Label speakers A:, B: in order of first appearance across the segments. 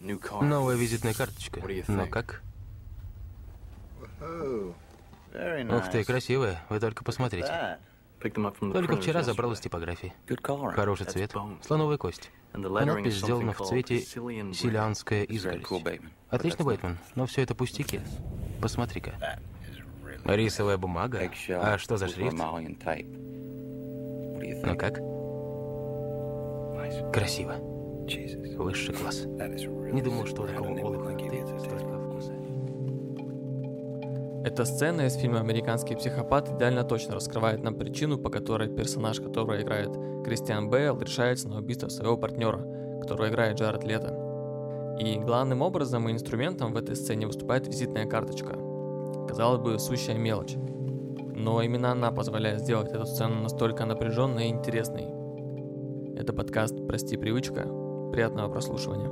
A: Новая визитная карточка. Ну как? Ух ты, красивая. Вы только посмотрите. Только вчера забрал из типографии. Хороший цвет. Слоновая кость. А надпись сделана в цвете силианская изгородь. Отлично, Бэтмен, но все это пустяки. Посмотри-ка. Рисовая бумага? А что за шрифт? Ну как? Красиво. Высший класс. Не думал, что у такого олуха ты столько вкуса.
B: Эта сцена из фильма «Американский психопат» идеально точно раскрывает нам причину, по которой персонаж, которого играет Кристиан Бейл, решается на убийство своего партнера, которого играет Джаред Лето. И главным образом и инструментом в этой сцене выступает визитная карточка. Казалось бы, сущая мелочь. Но именно она позволяет сделать эту сцену настолько напряженной и интересной. Это подкаст «Прости, привычка». Приятного прослушивания.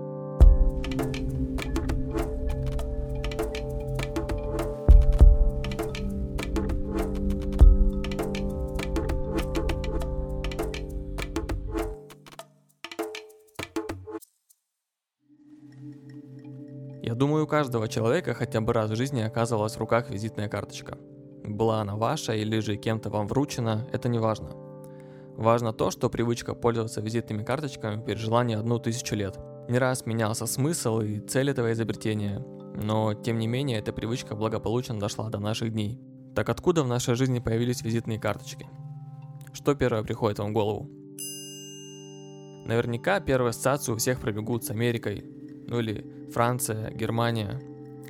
B: Я думаю, у каждого человека хотя бы раз в жизни оказывалась в руках визитная карточка. Была она ваша или же кем-то вам вручена, это не важно. Важно то, что привычка пользоваться визитными карточками пережила не одну тысячу лет. Не раз менялся смысл и цель этого изобретения, но тем не менее эта привычка благополучно дошла до наших дней. Так откуда в нашей жизни появились визитные карточки? Что первое приходит вам в голову? Наверняка первые ассоциации у всех пробегут с Америкой, ну или Франция, Германия,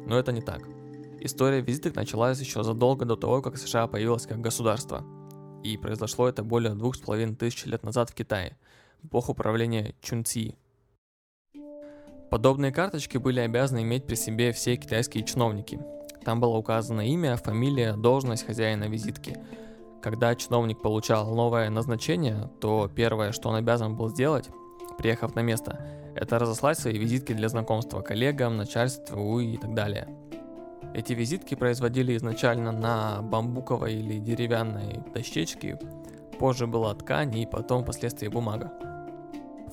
B: но это не так. История визиток началась еще задолго до того, как США появилась как государство – и произошло это более двух с половиной тысяч лет назад в Китае, в эпоху правления Чунци. Подобные карточки были обязаны иметь при себе все китайские чиновники. Там было указано имя, фамилия, должность хозяина визитки. Когда чиновник получал новое назначение, то первое, что он обязан был сделать, приехав на место, это разослать свои визитки для знакомства коллегам, начальству и так далее – эти визитки производили изначально на бамбуковой или деревянной дощечке, позже была ткань и потом впоследствии бумага.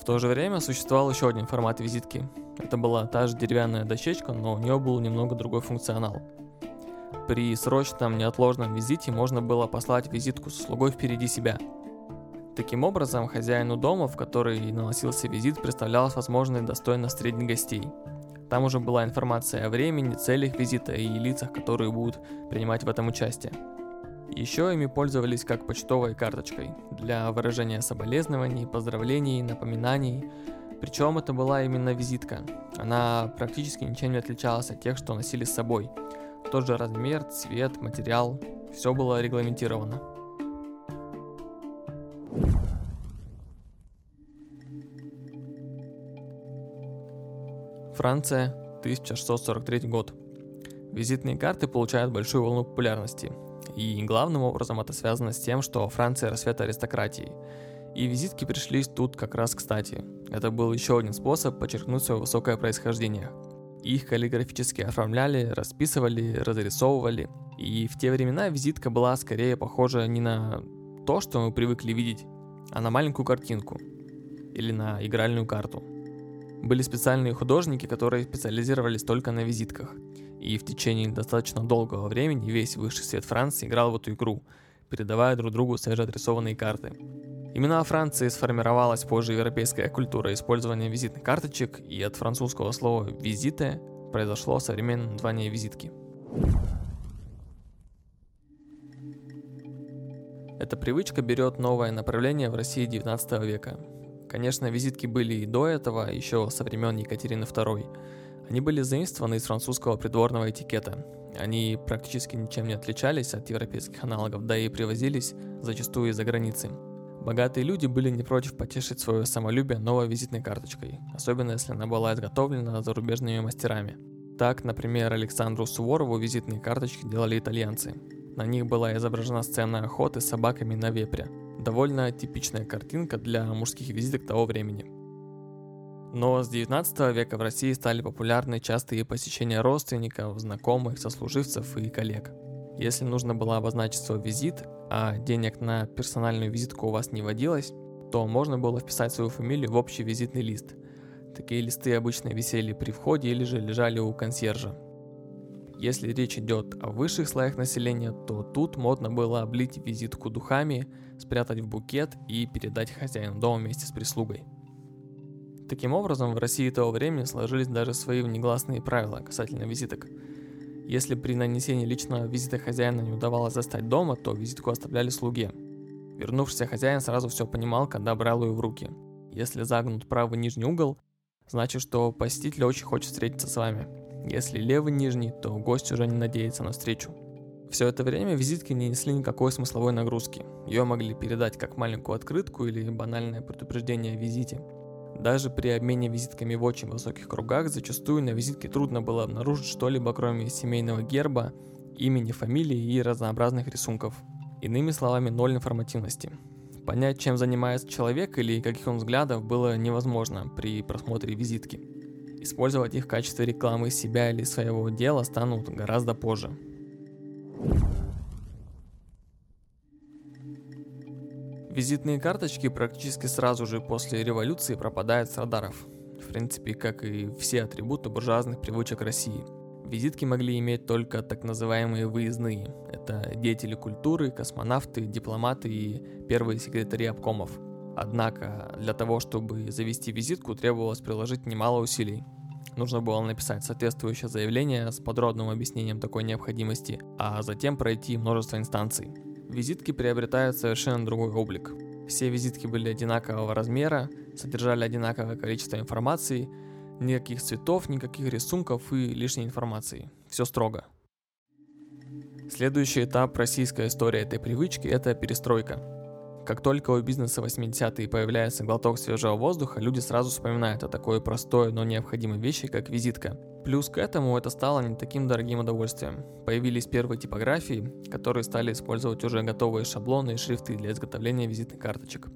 B: В то же время существовал еще один формат визитки. Это была та же деревянная дощечка, но у нее был немного другой функционал. При срочном неотложном визите можно было послать визитку со слугой впереди себя. Таким образом, хозяину дома, в который наносился визит, представлялась возможность достойно встретить гостей – там уже была информация о времени, целях визита и лицах, которые будут принимать в этом участие. Еще ими пользовались как почтовой карточкой для выражения соболезнований, поздравлений, напоминаний. Причем это была именно визитка. Она практически ничем не отличалась от тех, что носили с собой. Тот же размер, цвет, материал, все было регламентировано. Франция, 1643 год. Визитные карты получают большую волну популярности. И главным образом это связано с тем, что Франция расцвет аристократии. И визитки пришлись тут как раз кстати. Это был еще один способ подчеркнуть свое высокое происхождение. Их каллиграфически оформляли, расписывали, разрисовывали. И в те времена визитка была скорее похожа не на то, что мы привыкли видеть, а на маленькую картинку или на игральную карту – были специальные художники, которые специализировались только на визитках. И в течение достаточно долгого времени весь высший свет Франции играл в эту игру, передавая друг другу свежеадресованные карты. Именно во Франции сформировалась позже европейская культура использования визитных карточек, и от французского слова «визите» произошло современное название визитки. Эта привычка берет новое направление в России 19 века. Конечно, визитки были и до этого, еще со времен Екатерины II. Они были заимствованы из французского придворного этикета. Они практически ничем не отличались от европейских аналогов, да и привозились зачастую из-за границы. Богатые люди были не против потешить свое самолюбие новой визитной карточкой, особенно если она была изготовлена зарубежными мастерами. Так, например, Александру Суворову визитные карточки делали итальянцы. На них была изображена сцена охоты с собаками на вепре – довольно типичная картинка для мужских визиток того времени. Но с 19 века в России стали популярны частые посещения родственников, знакомых, сослуживцев и коллег. Если нужно было обозначить свой визит, а денег на персональную визитку у вас не водилось, то можно было вписать свою фамилию в общий визитный лист. Такие листы обычно висели при входе или же лежали у консьержа. Если речь идет о высших слоях населения, то тут модно было облить визитку духами, спрятать в букет и передать хозяину дома вместе с прислугой. Таким образом, в России того времени сложились даже свои внегласные правила касательно визиток. Если при нанесении личного визита хозяина не удавалось застать дома, то визитку оставляли слуге. Вернувшийся хозяин сразу все понимал, когда брал ее в руки. Если загнут правый нижний угол, значит, что посетитель очень хочет встретиться с вами. Если левый нижний, то гость уже не надеется на встречу. Все это время визитки не несли никакой смысловой нагрузки. Ее могли передать как маленькую открытку или банальное предупреждение о визите. Даже при обмене визитками в очень высоких кругах зачастую на визитке трудно было обнаружить что-либо кроме семейного герба, имени, фамилии и разнообразных рисунков. Иными словами, ноль информативности. Понять, чем занимается человек или каких он взглядов было невозможно при просмотре визитки. Использовать их в качестве рекламы себя или своего дела станут гораздо позже. Визитные карточки практически сразу же после революции пропадают с радаров. В принципе, как и все атрибуты буржуазных привычек России. Визитки могли иметь только так называемые выездные. Это деятели культуры, космонавты, дипломаты и первые секретари обкомов – Однако для того, чтобы завести визитку, требовалось приложить немало усилий. Нужно было написать соответствующее заявление с подробным объяснением такой необходимости, а затем пройти множество инстанций. Визитки приобретают совершенно другой облик. Все визитки были одинакового размера, содержали одинаковое количество информации, никаких цветов, никаких рисунков и лишней информации. Все строго. Следующий этап российской истории этой привычки – это перестройка – как только у бизнеса 80-е появляется глоток свежего воздуха, люди сразу вспоминают о такой простой, но необходимой вещи, как визитка. Плюс к этому это стало не таким дорогим удовольствием. Появились первые типографии, которые стали использовать уже готовые шаблоны и шрифты для изготовления визитных карточек.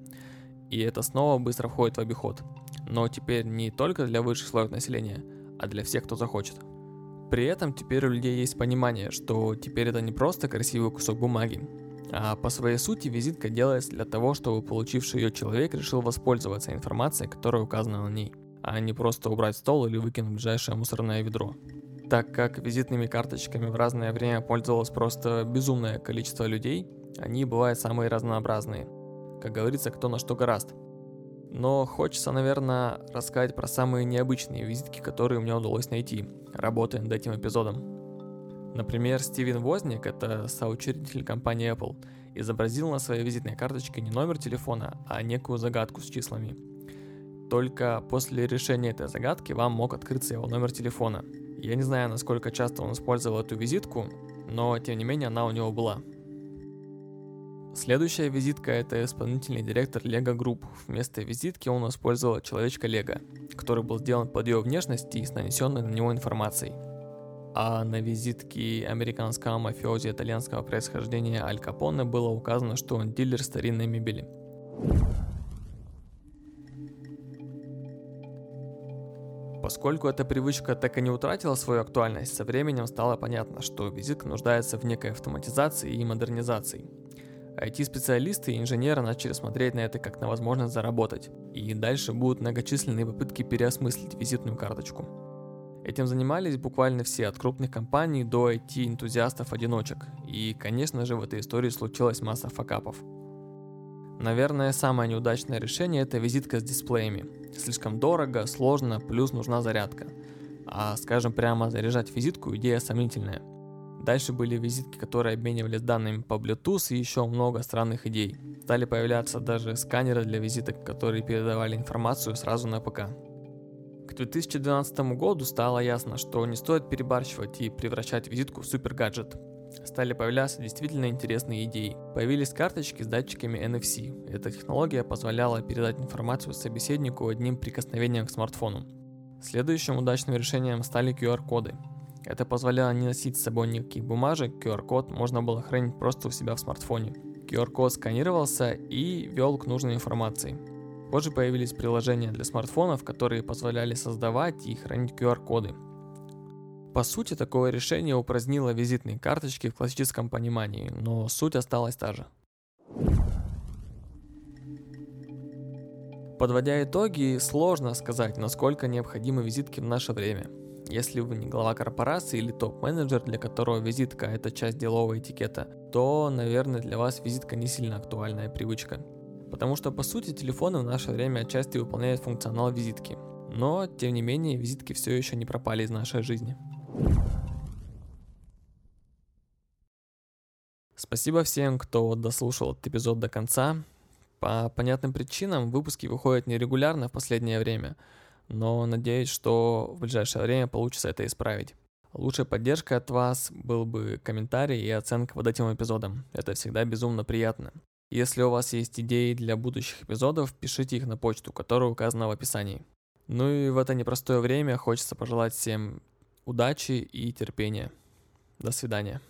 B: И это снова быстро входит в обиход. Но теперь не только для высших слоев населения, а для всех, кто захочет. При этом теперь у людей есть понимание, что теперь это не просто красивый кусок бумаги, а по своей сути визитка делается для того, чтобы получивший ее человек решил воспользоваться информацией, которая указана на ней, а не просто убрать стол или выкинуть ближайшее мусорное ведро. Так как визитными карточками в разное время пользовалось просто безумное количество людей, они бывают самые разнообразные. Как говорится, кто на что гораст. Но хочется, наверное, рассказать про самые необычные визитки, которые мне удалось найти, работая над этим эпизодом. Например, Стивен Возник, это соучредитель компании Apple, изобразил на своей визитной карточке не номер телефона, а некую загадку с числами. Только после решения этой загадки вам мог открыться его номер телефона. Я не знаю, насколько часто он использовал эту визитку, но тем не менее она у него была. Следующая визитка – это исполнительный директор Lego Group. Вместо визитки он использовал человечка Лего, который был сделан под ее внешность и с нанесенной на него информацией – а на визитке американского мафиози итальянского происхождения Аль Капоне было указано, что он дилер старинной мебели. Поскольку эта привычка так и не утратила свою актуальность, со временем стало понятно, что визитка нуждается в некой автоматизации и модернизации. IT-специалисты и инженеры начали смотреть на это как на возможность заработать, и дальше будут многочисленные попытки переосмыслить визитную карточку. Этим занимались буквально все, от крупных компаний до IT-энтузиастов-одиночек. И, конечно же, в этой истории случилась масса факапов. Наверное, самое неудачное решение – это визитка с дисплеями. Слишком дорого, сложно, плюс нужна зарядка. А, скажем прямо, заряжать визитку – идея сомнительная. Дальше были визитки, которые обменивались данными по Bluetooth и еще много странных идей. Стали появляться даже сканеры для визиток, которые передавали информацию сразу на ПК. К 2012 году стало ясно, что не стоит перебарщивать и превращать визитку в супер гаджет. Стали появляться действительно интересные идеи. Появились карточки с датчиками NFC. Эта технология позволяла передать информацию собеседнику одним прикосновением к смартфону. Следующим удачным решением стали QR-коды. Это позволяло не носить с собой никаких бумажек, QR-код можно было хранить просто у себя в смартфоне. QR-код сканировался и вел к нужной информации. Позже появились приложения для смартфонов, которые позволяли создавать и хранить QR-коды. По сути, такое решение упразднило визитные карточки в классическом понимании, но суть осталась та же. Подводя итоги, сложно сказать, насколько необходимы визитки в наше время. Если вы не глава корпорации или топ-менеджер, для которого визитка – это часть делового этикета, то, наверное, для вас визитка не сильно актуальная привычка. Потому что, по сути, телефоны в наше время отчасти выполняют функционал визитки. Но, тем не менее, визитки все еще не пропали из нашей жизни. Спасибо всем, кто дослушал этот эпизод до конца. По понятным причинам выпуски выходят нерегулярно в последнее время, но надеюсь, что в ближайшее время получится это исправить. Лучшей поддержкой от вас был бы комментарий и оценка под этим эпизодом. Это всегда безумно приятно. Если у вас есть идеи для будущих эпизодов, пишите их на почту, которая указана в описании. Ну и в это непростое время хочется пожелать всем удачи и терпения. До свидания.